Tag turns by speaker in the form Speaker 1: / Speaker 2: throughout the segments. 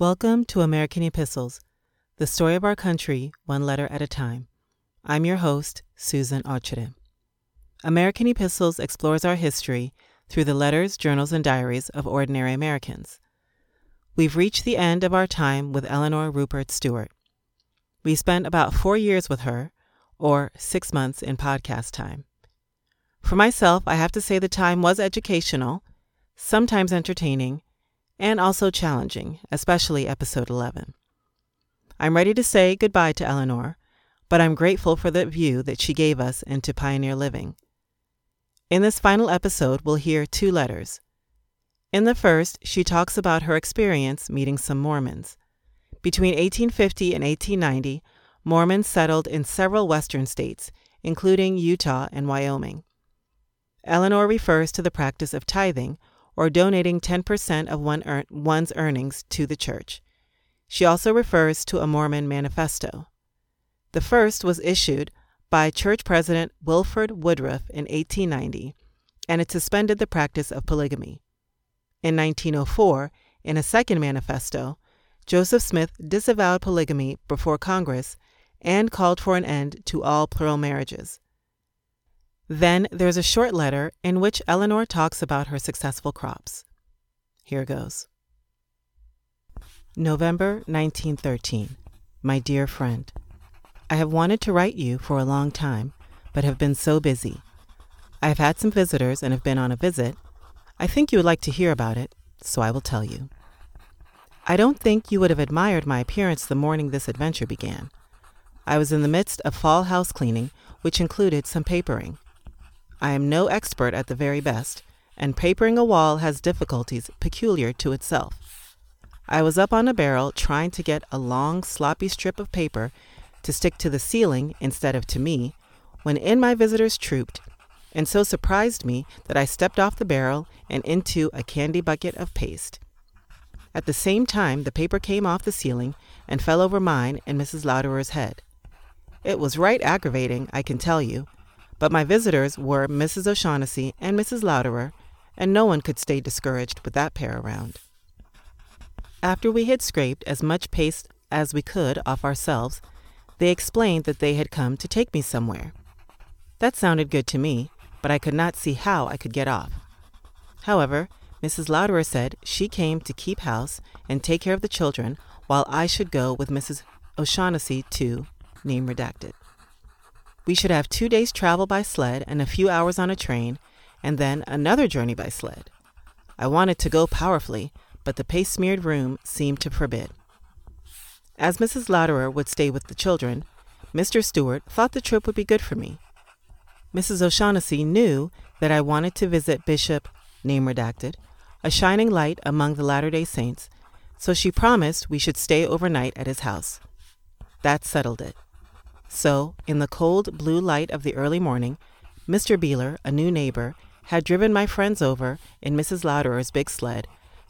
Speaker 1: Welcome to American Epistles, the story of our country, one letter at a time. I'm your host, Susan Ochede. American Epistles explores our history through the letters, journals, and diaries of ordinary Americans. We've reached the end of our time with Elinore Rupert Stewart. We spent about four years with her, or six months in podcast time. For myself, I have to say the time was educational, sometimes entertaining, and also challenging, especially episode 11. I'm ready to say goodbye to Elinore, but I'm grateful for the view that she gave us into pioneer living. In this final episode, we'll hear two letters. In the first, she talks about her experience meeting some Mormons. Between 1850 and 1890, Mormons settled in several western states, including Utah and Wyoming. Elinore refers to the practice of tithing, or donating 10% of one earn- one's earnings to the church. She also refers to a Mormon manifesto. The first was issued by Church President Wilford Woodruff in 1890, and it suspended the practice of polygamy. In 1904, in a second manifesto, Joseph Smith disavowed polygamy before Congress and called for an end to all plural marriages. Then there's a short letter in which Elinore talks about her successful crops. Here goes November 1913. My dear friend, I have wanted to write you for a long time, but have been so busy. I have had some visitors and have been on a visit. I think you would like to hear about it, so I will tell you. I don't think you would have admired my appearance the morning this adventure began. I was in the midst of fall house cleaning, which included some papering. I am no expert at the very best, and papering a wall has difficulties peculiar to itself. I was up on a barrel trying to get a long, sloppy strip of paper to stick to the ceiling instead of to me, when in my visitors trooped, and so surprised me that I stepped off the barrel and into a candy bucket of paste. At the same time, the paper came off the ceiling and fell over mine and Mrs. Louderer's head. It was right aggravating, I can tell you, but my visitors were Mrs. O'Shaughnessy and Mrs. Louderer, and no one could stay discouraged with that pair around. After we had scraped as much paste as we could off ourselves, they explained that they had come to take me somewhere. That sounded good to me, but I could not see how I could get off. However, Mrs. Louderer said she came to keep house and take care of the children while I should go with Mrs. O'Shaughnessy to name redacted. We should have two days' travel by sled and a few hours on a train, and then another journey by sled. I wanted to go powerfully, but the paste smeared room seemed to forbid. As Mrs. Louderer would stay with the children, Mr. Stewart thought the trip would be good for me. Mrs. O'Shaughnessy knew that I wanted to visit Bishop, name redacted, a shining light among the Latter day Saints, so she promised we should stay overnight at his house. That settled it. So, in the cold blue light of the early morning, Mr. Beeler, a new neighbor, had driven my friends over in Mrs. Louderer's big sled,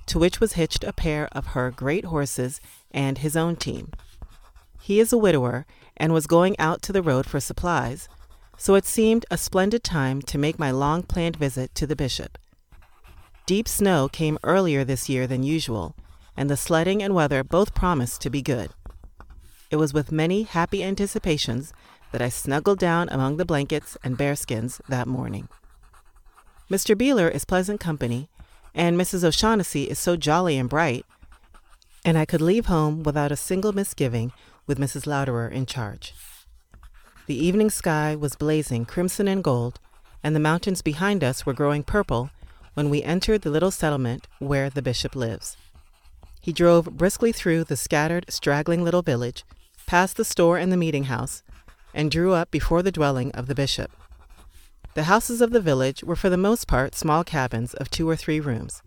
Speaker 1: to which was hitched a pair of her great horses and his own team. He is a widower and was going out to the road for supplies, so it seemed a splendid time to make my long planned visit to the bishop. Deep snow came earlier this year than usual, and the sledding and weather both promised to be good. It was with many happy anticipations that I snuggled down among the blankets and bearskins that morning. Mr. Beeler is pleasant company, and Mrs. O'Shaughnessy is so jolly and bright, and I could leave home without a single misgiving with Mrs. Louderer in charge. The evening sky was blazing crimson and gold, and the mountains behind us were growing purple when we entered the little settlement where the bishop lives. He drove briskly through the scattered, straggling little village past the store and the meeting house, and drew up before the dwelling of the bishop. The houses of the village were for the most part small cabins of two or three rooms,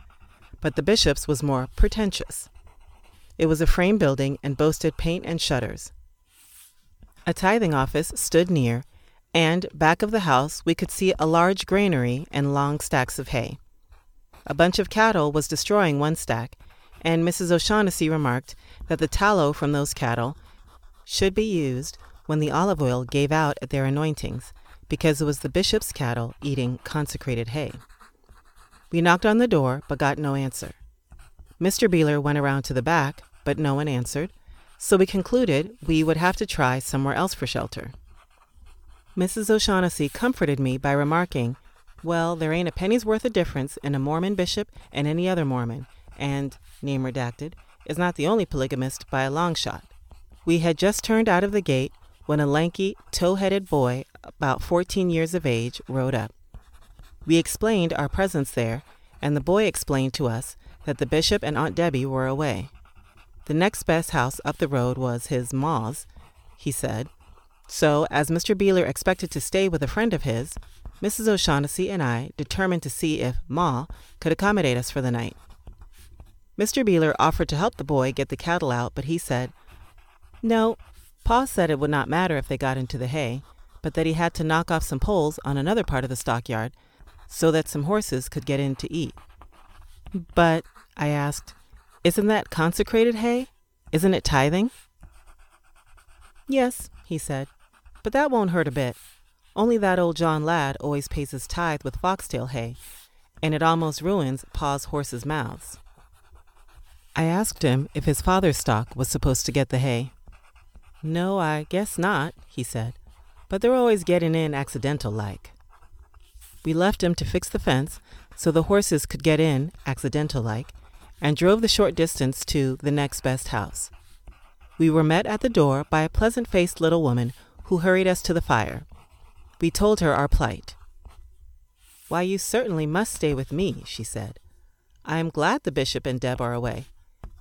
Speaker 1: but the bishop's was more pretentious. It was a frame building and boasted paint and shutters. A tithing office stood near, and back of the house we could see a large granary and long stacks of hay. A bunch of cattle was destroying one stack, and Mrs. O'Shaughnessy remarked that the tallow from those cattle should be used when the olive oil gave out at their anointings, because it was the bishop's cattle eating consecrated hay. We knocked on the door, but got no answer. Mr. Beeler went around to the back, but no one answered, so we concluded we would have to try somewhere else for shelter. Mrs. O'Shaughnessy comforted me by remarking, Well, there ain't a penny's worth of difference in a Mormon bishop and any other Mormon, and, name redacted, is not the only polygamist by a long shot. We had just turned out of the gate when a lanky, tow headed boy, about 14 years of age, rode up. We explained our presence there, and the boy explained to us that the bishop and Aunt Debbie were away. The next best house up the road was his ma's, he said. So, as Mr. Beeler expected to stay with a friend of his, Mrs. O'Shaughnessy and I determined to see if Ma could accommodate us for the night. Mr. Beeler offered to help the boy get the cattle out, but he said, No, Pa said it would not matter if they got into the hay, but that he had to knock off some poles on another part of the stockyard so that some horses could get in to eat. But, I asked, isn't that consecrated hay? Isn't it tithing? Yes, he said, but that won't hurt a bit. Only that old John Ladd always pays his tithe with foxtail hay, and it almost ruins Pa's horses' mouths. I asked him if his father's stock was supposed to get the hay. No, I guess not, he said, but they're always getting in accidental like. We left him to fix the fence so the horses could get in accidental like and drove the short distance to the next best house. We were met at the door by a pleasant faced little woman who hurried us to the fire. We told her our plight. Why, you certainly must stay with me, she said. I am glad the bishop and Deb are away.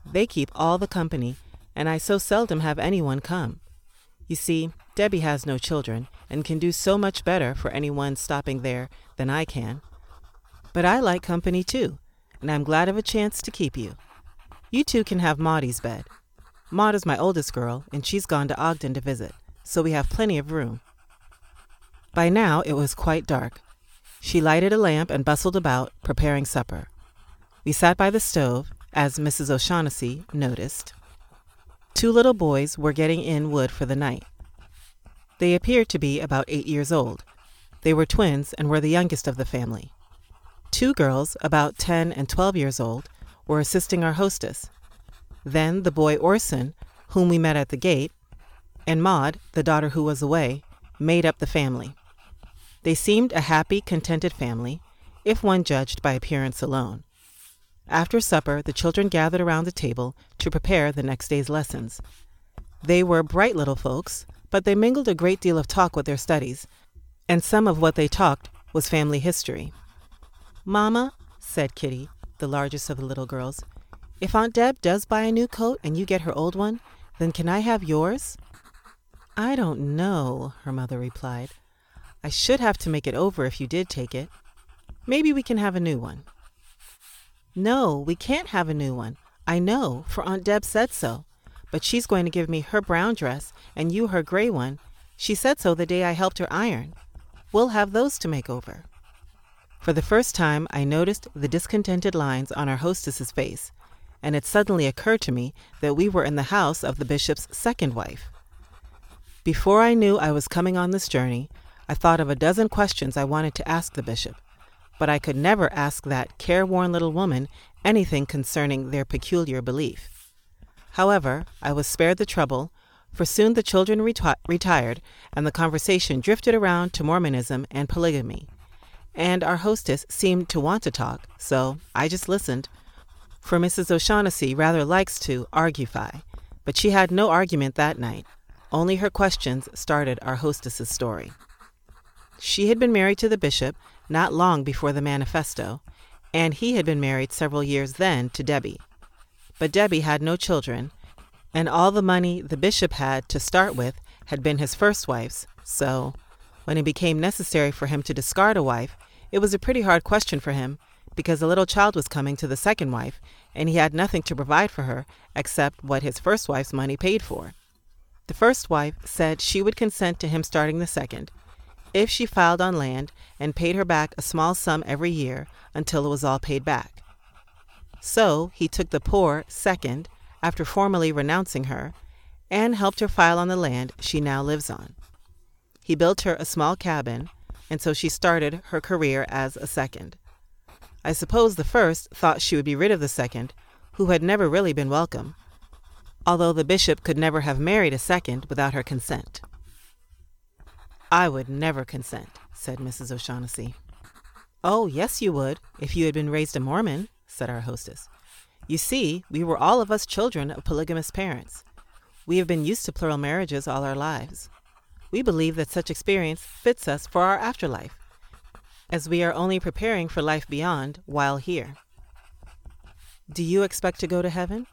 Speaker 1: They keep all the company, and I so seldom have anyone come. You see, Debbie has no children and can do so much better for anyone stopping there than I can. But I like company too, and I'm glad of a chance to keep you. You two can have Maudie's bed. Maud is my oldest girl, and she's gone to Ogden to visit, so we have plenty of room. By now it was quite dark. She lighted a lamp and bustled about, preparing supper. We sat by the stove, as Mrs. O'Shaughnessy noticed. Two little boys were getting in wood for the night. They appeared to be about eight years old. They were twins and were the youngest of the family. Two girls, about 10 and 12 years old, were assisting our hostess. Then the boy Orson, whom we met at the gate, and Maud, the daughter who was away, made up the family. They seemed a happy, contented family, if one judged by appearance alone. After supper, the children gathered around the table to prepare the next day's lessons. They were bright little folks, but they mingled a great deal of talk with their studies, and some of what they talked was family history. Mamma, said Kitty, the largest of the little girls, if Aunt Deb does buy a new coat and you get her old one, then can I have yours? I don't know, her mother replied. I should have to make it over if you did take it. Maybe we can have a new one. No, we can't have a new one. I know, for Aunt Deb said so. But she's going to give me her brown dress and you her gray one. She said so the day I helped her iron. We'll have those to make over. For the first time, I noticed the discontented lines on our hostess's face, and it suddenly occurred to me that we were in the house of the bishop's second wife. Before I knew I was coming on this journey, I thought of a dozen questions I wanted to ask the bishop, but I could never ask that careworn little woman anything concerning their peculiar belief. However, I was spared the trouble, for soon the children reti- retired and the conversation drifted around to Mormonism and polygamy and our hostess seemed to want to talk, so I just listened. For Mrs. O'Shaughnessy rather likes to argufy, but she had no argument that night. Only her questions started our hostess's story. She had been married to the bishop not long before the manifesto, and he had been married several years then to Debbie. But Debbie had no children, and all the money the bishop had to start with had been his first wife's, so when it became necessary for him to discard a wife, it was a pretty hard question for him because a little child was coming to the second wife, and he had nothing to provide for her except what his first wife's money paid for. The first wife said she would consent to him starting the second if she filed on land and paid her back a small sum every year until it was all paid back. So he took the poor second after formally renouncing her and helped her file on the land she now lives on. He built her a small cabin and so she started her career as a second. I suppose the first thought she would be rid of the second, who had never really been welcome. although the bishop could never have married a second without her consent. I would never consent, said Mrs. O'Shaughnessy. Oh, yes, you would, if you had been raised a Mormon, said our hostess. You see, we were all of us children of polygamous parents. We have been used to plural marriages all our lives. We believe that such experience fits us for our afterlife, as we are only preparing for life beyond while here. Do you expect to go to heaven?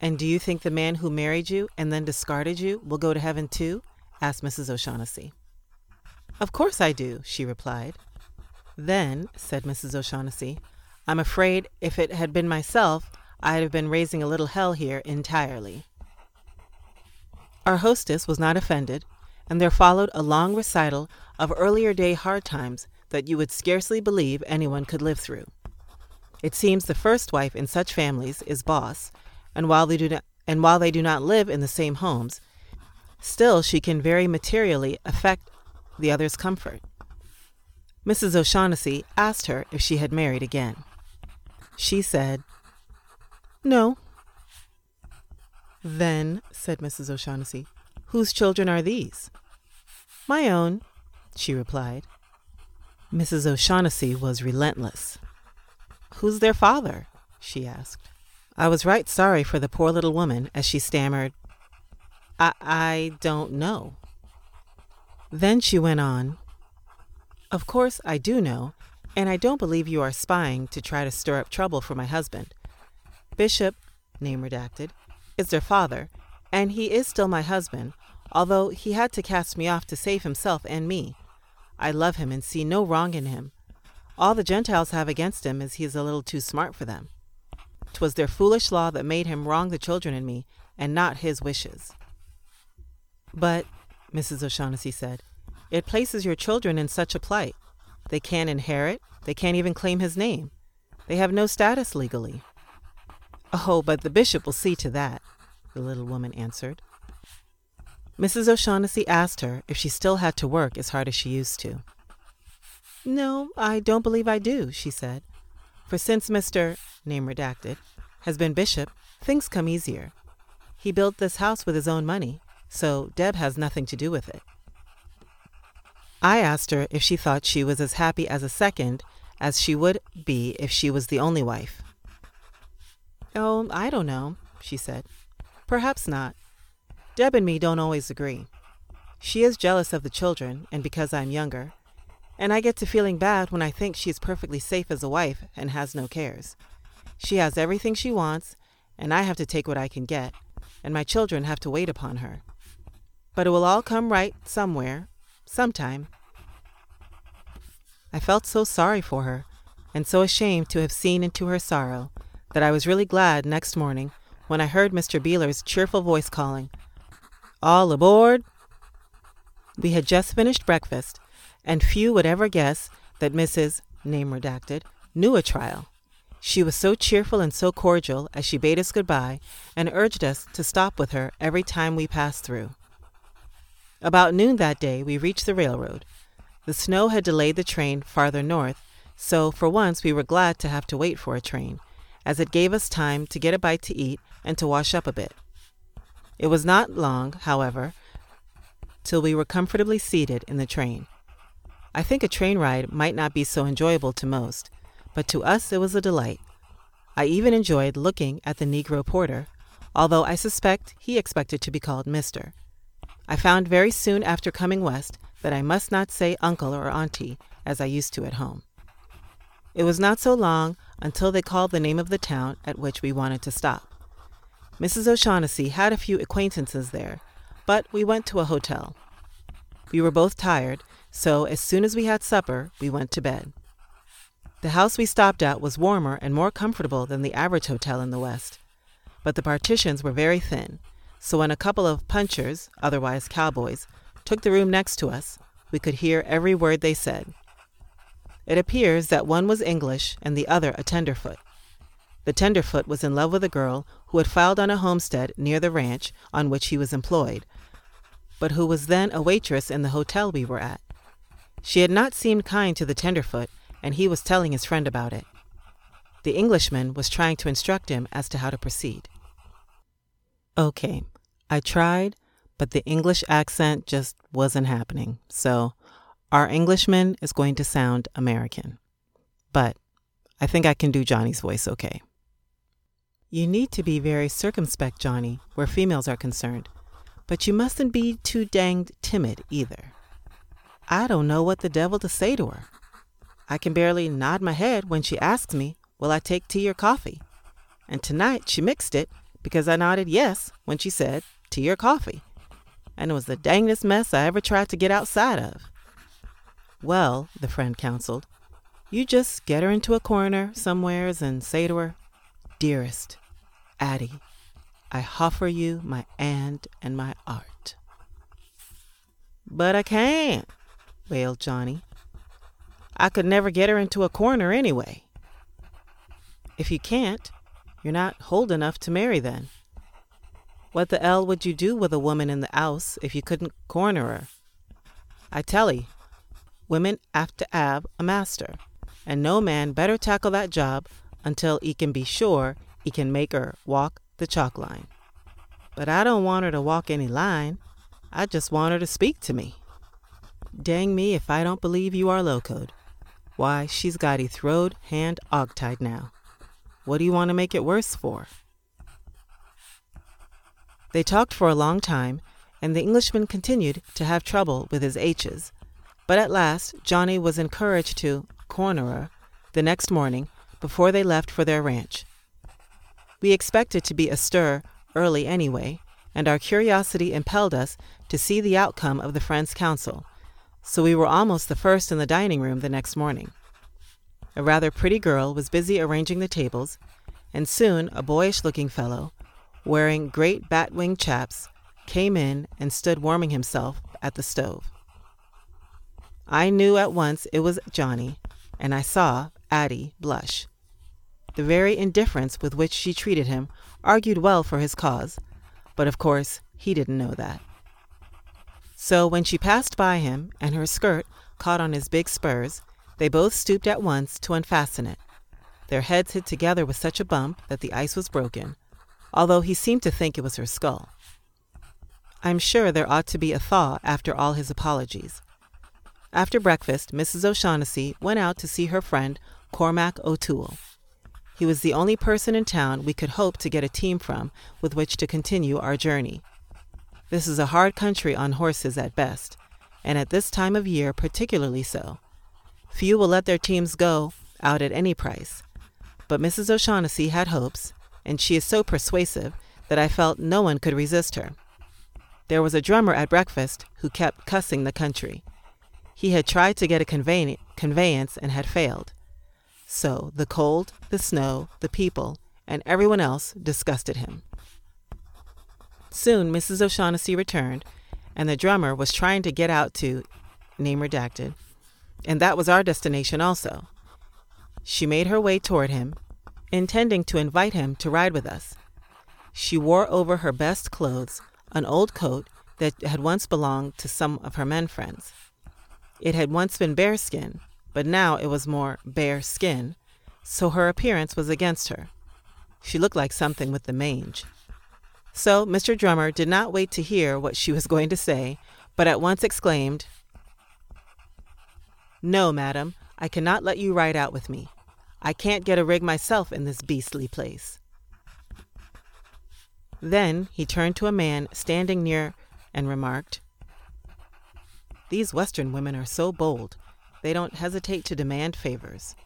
Speaker 1: And do you think the man who married you and then discarded you will go to heaven too? asked Mrs. O'Shaughnessy. Of course I do, she replied. Then, said Mrs. O'Shaughnessy, I'm afraid if it had been myself, I'd have been raising a little hell here entirely. Our hostess was not offended, and there followed a long recital of earlier day hard times that you would scarcely believe anyone could live through. It seems the first wife in such families is boss, and while they do not, and while they do not live in the same homes, still she can very materially affect the other's comfort. Mrs. O'Shaughnessy asked her if she had married again. She said, No. Then, said Mrs. O'Shaughnessy, whose children are these? My own, she replied. Mrs. O'Shaughnessy was relentless. Who's their father? she asked. I was right sorry for the poor little woman as she stammered, I, I don't know. Then she went on, Of course I do know, and I don't believe you are spying to try to stir up trouble for my husband. Bishop, name redacted, is their father, and he is still my husband, although he had to cast me off to save himself and me. I love him and see no wrong in him. All the Gentiles have against him is he is a little too smart for them. 'Twas their foolish law that made him wrong the children and me, and not his wishes. But Mrs. O'Shaughnessy said. It places your children in such a plight. They can't inherit, they can't even claim his name. They have no status legally. Oh, but the bishop will see to that, the little woman answered. Mrs. O'Shaughnessy asked her if she still had to work as hard as she used to. No, I don't believe I do, she said. For since Mr. name redacted has been bishop, things come easier. He built this house with his own money, so Deb has nothing to do with it. I asked her if she thought she was as happy as a second as she would be if she was the only wife. Oh, I don't know, she said. Perhaps not. Deb and me don't always agree. She is jealous of the children, and because I'm younger, and I get to feeling bad when I think she's perfectly safe as a wife and has no cares. She has everything she wants, and I have to take what I can get, and my children have to wait upon her. But it will all come right somewhere, sometime. I felt so sorry for her, and so ashamed to have seen into her sorrow, that I was really glad next morning when I heard Mr. Beeler's cheerful voice calling, All aboard! We had just finished breakfast, and few would ever guess that Mrs. name redacted knew a trial. She was so cheerful and so cordial as she bade us good goodbye and urged us to stop with her every time we passed through. About noon that day, we reached the railroad. The snow had delayed the train farther north, so for once we were glad to have to wait for a train, as it gave us time to get a bite to eat and to wash up a bit. It was not long, however, till we were comfortably seated in the train. I think a train ride might not be so enjoyable to most, but to us it was a delight. I even enjoyed looking at the Negro porter, although I suspect he expected to be called Mister. I found very soon after coming west that I must not say uncle or auntie as I used to at home. It was not so long until they called the name of the town at which we wanted to stop. Mrs. O'Shaughnessy had a few acquaintances there, but we went to a hotel. We were both tired, so as soon as we had supper, we went to bed. The house we stopped at was warmer and more comfortable than the average hotel in the West, but the partitions were very thin, so when a couple of punchers, otherwise cowboys, took the room next to us, we could hear every word they said. It appears that one was English and the other a tenderfoot. The tenderfoot was in love with a girl who had filed on a homestead near the ranch on which he was employed, but who was then a waitress in the hotel we were at. She had not seemed kind to the tenderfoot, and he was telling his friend about it. The Englishman was trying to instruct him as to how to proceed. Okay, I tried, but the English accent just wasn't happening. So our Englishman is going to sound American. But I think I can do Johnny's voice okay. You need to be very circumspect, Johnny, where females are concerned, but you mustn't be too danged timid either. I don't know what the devil to say to her. I can barely nod my head when she asks me, Will I take tea or coffee? And tonight she mixed it because I nodded yes when she said tea or coffee. And it was the dangest mess I ever tried to get outside of. Well, the friend counseled, you just get her into a corner somewheres and say to her, Dearest, Addie, I offer you my hand and my art. But I can't, wailed Johnny. I could never get her into a corner anyway. If you can't, you're not old enough to marry then. What the hell would you do with a woman in the house if you couldn't corner her? I tell tell 'ee, women have to have a master, and no man better tackle that job until he can be sure he can make her walk the chalk line. But I don't want her to walk any line. I just want her to speak to me. Dang me if I don't believe you are locoed. Why, she's got 'e throwed hand ogtied now. What do you want to make it worse for? They talked for a long time, and the Englishman continued to have trouble with his H's. But at last Johnny was encouraged to corner her the next morning before they left for their ranch. We expected to be astir early anyway, and our curiosity impelled us to see the outcome of the Friends' Council, so we were almost the first in the dining room the next morning. A rather pretty girl was busy arranging the tables, and soon a boyish looking fellow, wearing great bat winged chaps, came in and stood warming himself at the stove. I knew at once it was Johnny, and I saw Addie blush. The very indifference with which she treated him argued well for his cause, but of course he didn't know that. So when she passed by him and her skirt caught on his big spurs, they both stooped at once to unfasten it. Their heads hit together with such a bump that the ice was broken, although he seemed to think it was her skull. I'm sure there ought to be a thaw after all his apologies. After breakfast, Mrs. O'Shaughnessy went out to see her friend Cormac O'Toole. He was the only person in town we could hope to get a team from with which to continue our journey. This is a hard country on horses at best, and at this time of year particularly so. Few will let their teams go out at any price. But Mrs. O'Shaughnessy had hopes, and she is so persuasive that I felt no one could resist her. There was a drummer at breakfast who kept cussing the country. He had tried to get a convey- conveyance and had failed. So the cold, the snow, the people, and everyone else disgusted him. Soon Mrs. O'Shaughnessy returned, and the drummer was trying to get out to name redacted and that was our destination also. She made her way toward him, intending to invite him to ride with us. She wore over her best clothes an old coat that had once belonged to some of her men friends. It had once been bearskin, but now it was more bare skin, so her appearance was against her. She looked like something with the mange. So Mr. Drummer did not wait to hear what she was going to say, but at once exclaimed, no, madam, I cannot let you ride out with me. I can't get a rig myself in this beastly place. Then he turned to a man standing near and remarked, These Western women are so bold, they don't hesitate to demand favors.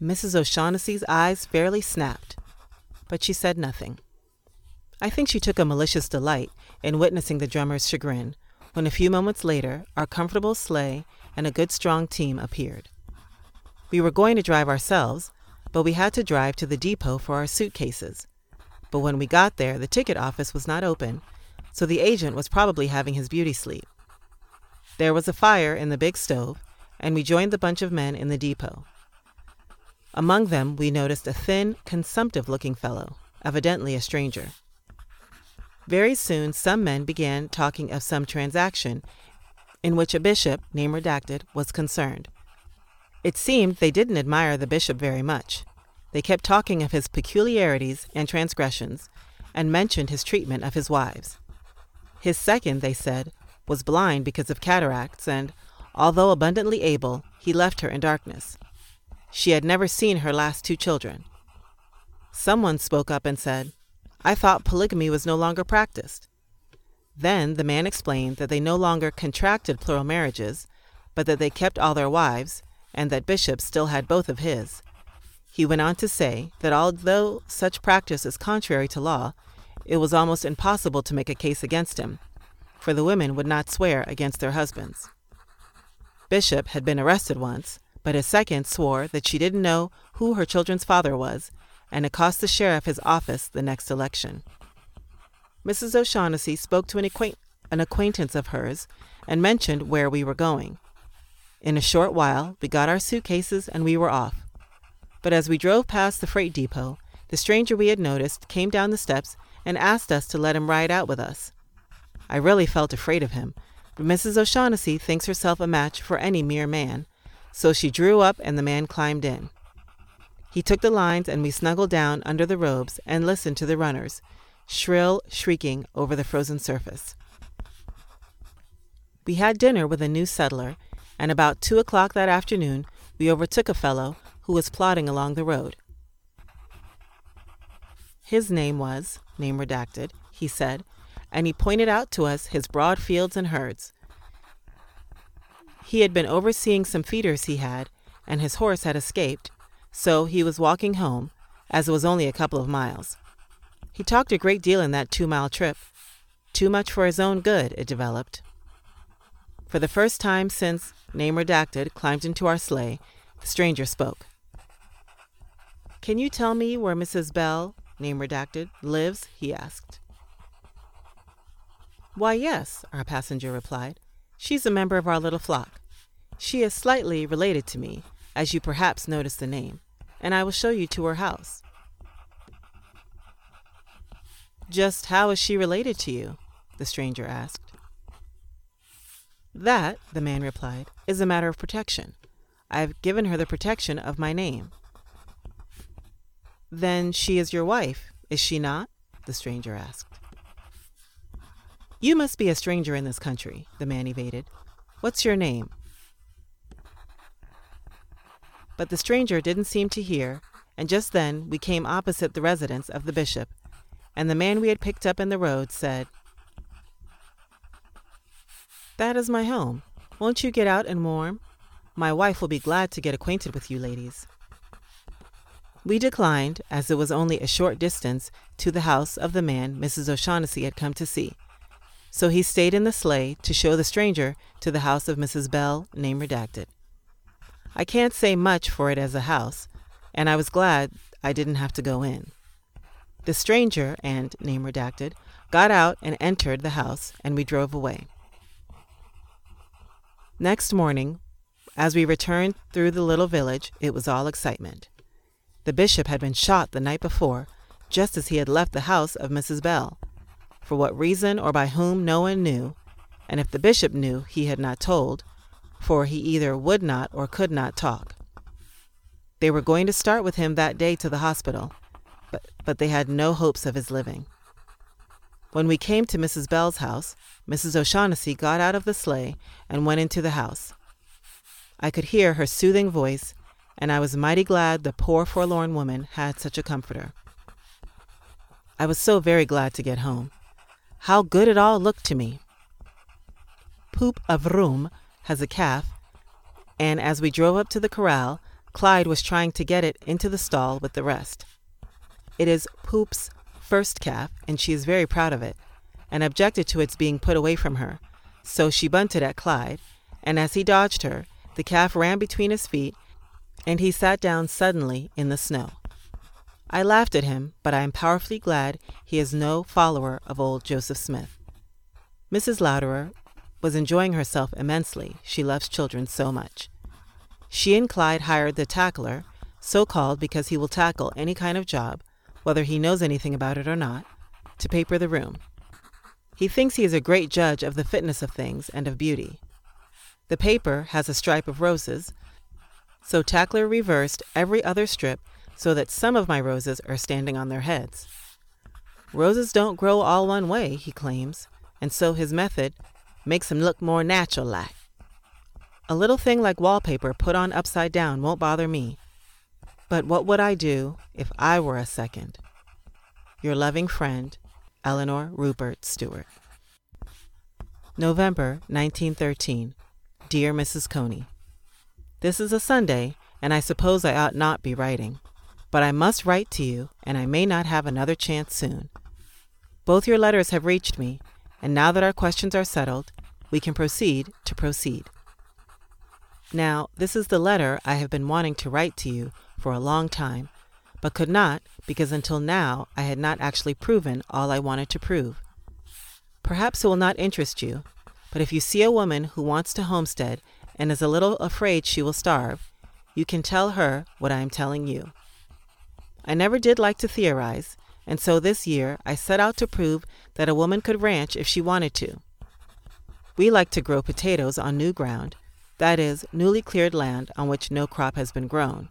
Speaker 1: Mrs. O'Shaughnessy's eyes fairly snapped, but she said nothing. I think she took a malicious delight in witnessing the drummer's chagrin, when a few moments later our comfortable sleigh and a good strong team appeared. We were going to drive ourselves, but we had to drive to the depot for our suitcases. But when we got there, the ticket office was not open, so the agent was probably having his beauty sleep. There was a fire in the big stove, and we joined the bunch of men in the depot. Among them, we noticed a thin, consumptive looking fellow, evidently a stranger. Very soon, some men began talking of some transaction in which a bishop, name redacted, was concerned. It seemed they didn't admire the bishop very much. They kept talking of his peculiarities and transgressions, and mentioned his treatment of his wives. His second, they said, was blind because of cataracts, and, although abundantly able, he left her in darkness. She had never seen her last two children. Someone spoke up and said, I thought polygamy was no longer practiced. Then the man explained that they no longer contracted plural marriages, but that they kept all their wives, and that Bishop still had both of his. He went on to say that although such practice is contrary to law, it was almost impossible to make a case against him, for the women would not swear against their husbands. Bishop had been arrested once, but his second swore that she didn't know who her children's father was, and it cost the sheriff his office the next election. Mrs. O'Shaughnessy spoke to an, acquaint- an acquaintance of hers and mentioned where we were going. In a short while, we got our suitcases and we were off. But as we drove past the freight depot, the stranger we had noticed came down the steps and asked us to let him ride out with us. I really felt afraid of him, but Mrs. O'Shaughnessy thinks herself a match for any mere man, so she drew up and the man climbed in. He took the lines and we snuggled down under the robes and listened to the runners, shrill shrieking over the frozen surface. We had dinner with a new settler, and about two o'clock that afternoon we overtook a fellow who was plodding along the road. His name was, name redacted, he said, and he pointed out to us his broad fields and herds. He had been overseeing some feeders he had, and his horse had escaped, so he was walking home, as it was only a couple of miles. He talked a great deal in that two mile trip. Too much for his own good, it developed. For the first time since Name Redacted climbed into our sleigh, the stranger spoke. Can you tell me where Mrs. Bell, name redacted, lives? he asked. Why, yes, our passenger replied. She's a member of our little flock. She is slightly related to me, as you perhaps noticed the name, and I will show you to her house. Just how is she related to you? the stranger asked. That, the man replied, is a matter of protection. I have given her the protection of my name. Then she is your wife, is she not? the stranger asked. You must be a stranger in this country, the man evaded. What's your name? But the stranger didn't seem to hear, and just then we came opposite the residence of the bishop, and the man we had picked up in the road said, That is my home. Won't you get out and warm? My wife will be glad to get acquainted with you ladies. We declined, as it was only a short distance to the house of the man Mrs. O'Shaughnessy had come to see. So he stayed in the sleigh to show the stranger to the house of Mrs. Bell, name redacted. I can't say much for it as a house, and I was glad I didn't have to go in. The stranger and name redacted got out and entered the house, and we drove away. Next morning, as we returned through the little village, it was all excitement. The bishop had been shot the night before, just as he had left the house of Mrs. Bell. For what reason or by whom no one knew, and if the bishop knew, he had not told, for he either would not or could not talk. They were going to start with him that day to the hospital, but, but they had no hopes of his living. When we came to Mrs. Bell's house, Mrs. O'Shaughnessy got out of the sleigh and went into the house. I could hear her soothing voice and I was mighty glad the poor forlorn woman had such a comforter. I was so very glad to get home. How good it all looked to me. Poop of Room has a calf, and as we drove up to the corral, Clyde was trying to get it into the stall with the rest. It is Poop's first calf, and she is very proud of it, and objected to its being put away from her, so she bunted at Clyde, and as he dodged her, the calf ran between his feet and he sat down suddenly in the snow. I laughed at him, but I am powerfully glad he is no follower of old Joseph Smith. Mrs. Louderer was enjoying herself immensely. She loves children so much. She and Clyde hired the tackler, so called because he will tackle any kind of job, whether he knows anything about it or not, to paper the room. He thinks he is a great judge of the fitness of things and of beauty. The paper has a stripe of roses, so Tackler reversed every other strip so that some of my roses are standing on their heads. Roses don't grow all one way, he claims, and so his method makes them look more natural like. A little thing like wallpaper put on upside down won't bother me. But what would I do if I were a second? Your loving friend, Elinore Rupert Stewart. November 1913. Dear Mrs. Coney, This is a Sunday, and I suppose I ought not be writing, but I must write to you, and I may not have another chance soon. Both your letters have reached me, and now that our questions are settled, we can proceed to proceed. Now, this is the letter I have been wanting to write to you for a long time, but could not because until now I had not actually proven all I wanted to prove. Perhaps it will not interest you, but if you see a woman who wants to homestead and is a little afraid she will starve, you can tell her what I am telling you. I never did like to theorize, and so this year I set out to prove that a woman could ranch if she wanted to. We like to grow potatoes on new ground, that is, newly cleared land on which no crop has been grown.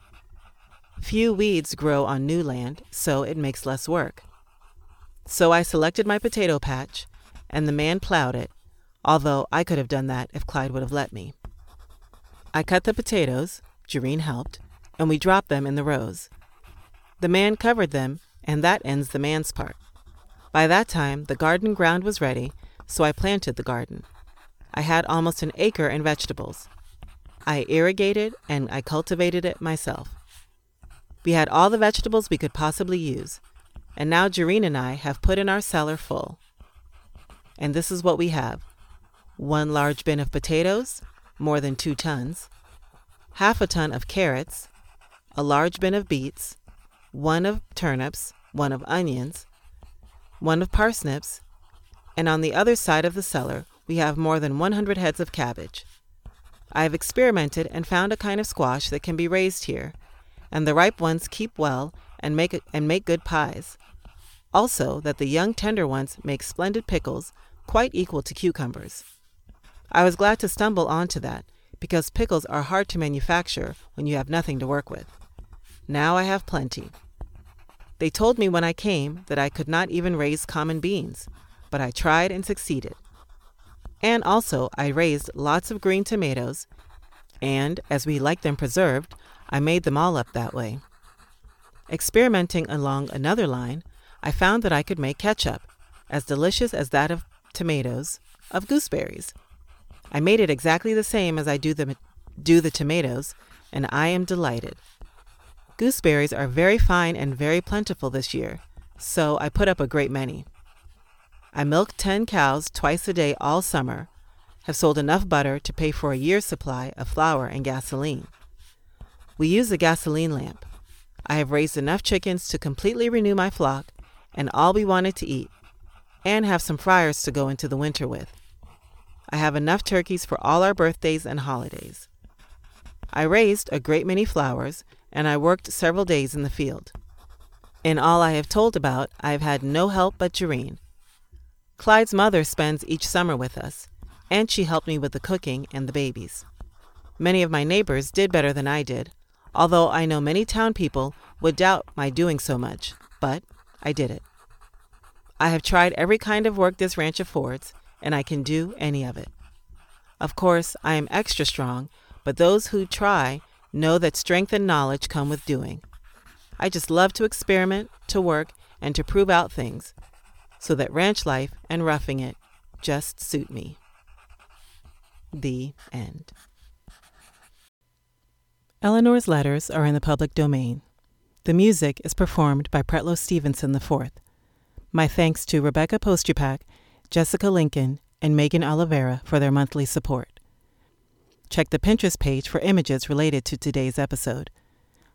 Speaker 1: Few weeds grow on new land, so it makes less work. So I selected my potato patch, and the man plowed it, although I could have done that if Clyde would have let me. I cut the potatoes, Jerrine helped, and we dropped them in the rows. The man covered them, and that ends the man's part. By that time, the garden ground was ready, so I planted the garden. I had almost an acre in vegetables. I irrigated and I cultivated it myself. We had all the vegetables we could possibly use, and now Jerrine and I have put in our cellar full. And this is what we have one large bin of potatoes, more than two tons, half a ton of carrots, a large bin of beets, one of turnips, one of onions, one of parsnips, and on the other side of the cellar we have more than 100 heads of cabbage. I have experimented and found a kind of squash that can be raised here, and the ripe ones keep well and make, and make good pies. Also, that the young tender ones make splendid pickles, quite equal to cucumbers. I was glad to stumble onto that, because pickles are hard to manufacture when you have nothing to work with. Now I have plenty. They told me when I came that I could not even raise common beans, but I tried and succeeded. And also, I raised lots of green tomatoes, and as we like them preserved, I made them all up that way. Experimenting along another line, I found that I could make ketchup, as delicious as that of tomatoes, of gooseberries. I made it exactly the same as I do the, do the tomatoes, and I am delighted. Gooseberries are very fine and very plentiful this year, so I put up a great many. I milk 10 cows twice a day all summer, have sold enough butter to pay for a year's supply of flour and gasoline. We use a gasoline lamp. I have raised enough chickens to completely renew my flock and all we wanted to eat, and have some fryers to go into the winter with. I have enough turkeys for all our birthdays and holidays. I raised a great many flowers, and I worked several days in the field. In all I have told about, I have had no help but Jerrine, Clyde's mother spends each summer with us, and she helped me with the cooking and the babies. Many of my neighbors did better than I did, although I know many town people would doubt my doing so much, but I did it. I have tried every kind of work this ranch affords, and I can do any of it. Of course, I am extra strong, but those who try know that strength and knowledge come with doing. I just love to experiment, to work, and to prove out things, so that ranch life and roughing it just suit me. The end. Elinore's letters are in the public domain. The music is performed by Pretlow Stevenson IV. My thanks to Rebecca Postupak, Jessica Lincoln, and Megan Oliveira for their monthly support. Check the Pinterest page for images related to today's episode.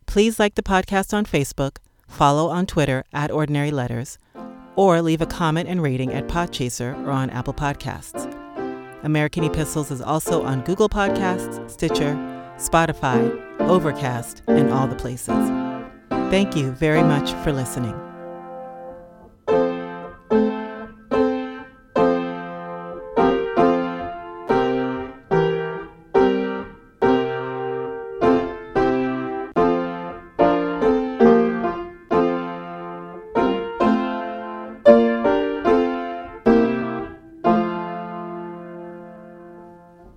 Speaker 1: Please like the podcast on Facebook, follow on Twitter at Ordinary Letters, or leave a comment and rating at Podchaser or on Apple Podcasts. American Epistles is also on Google Podcasts, Stitcher, Spotify, Overcast, and all the places. Thank you very much for listening.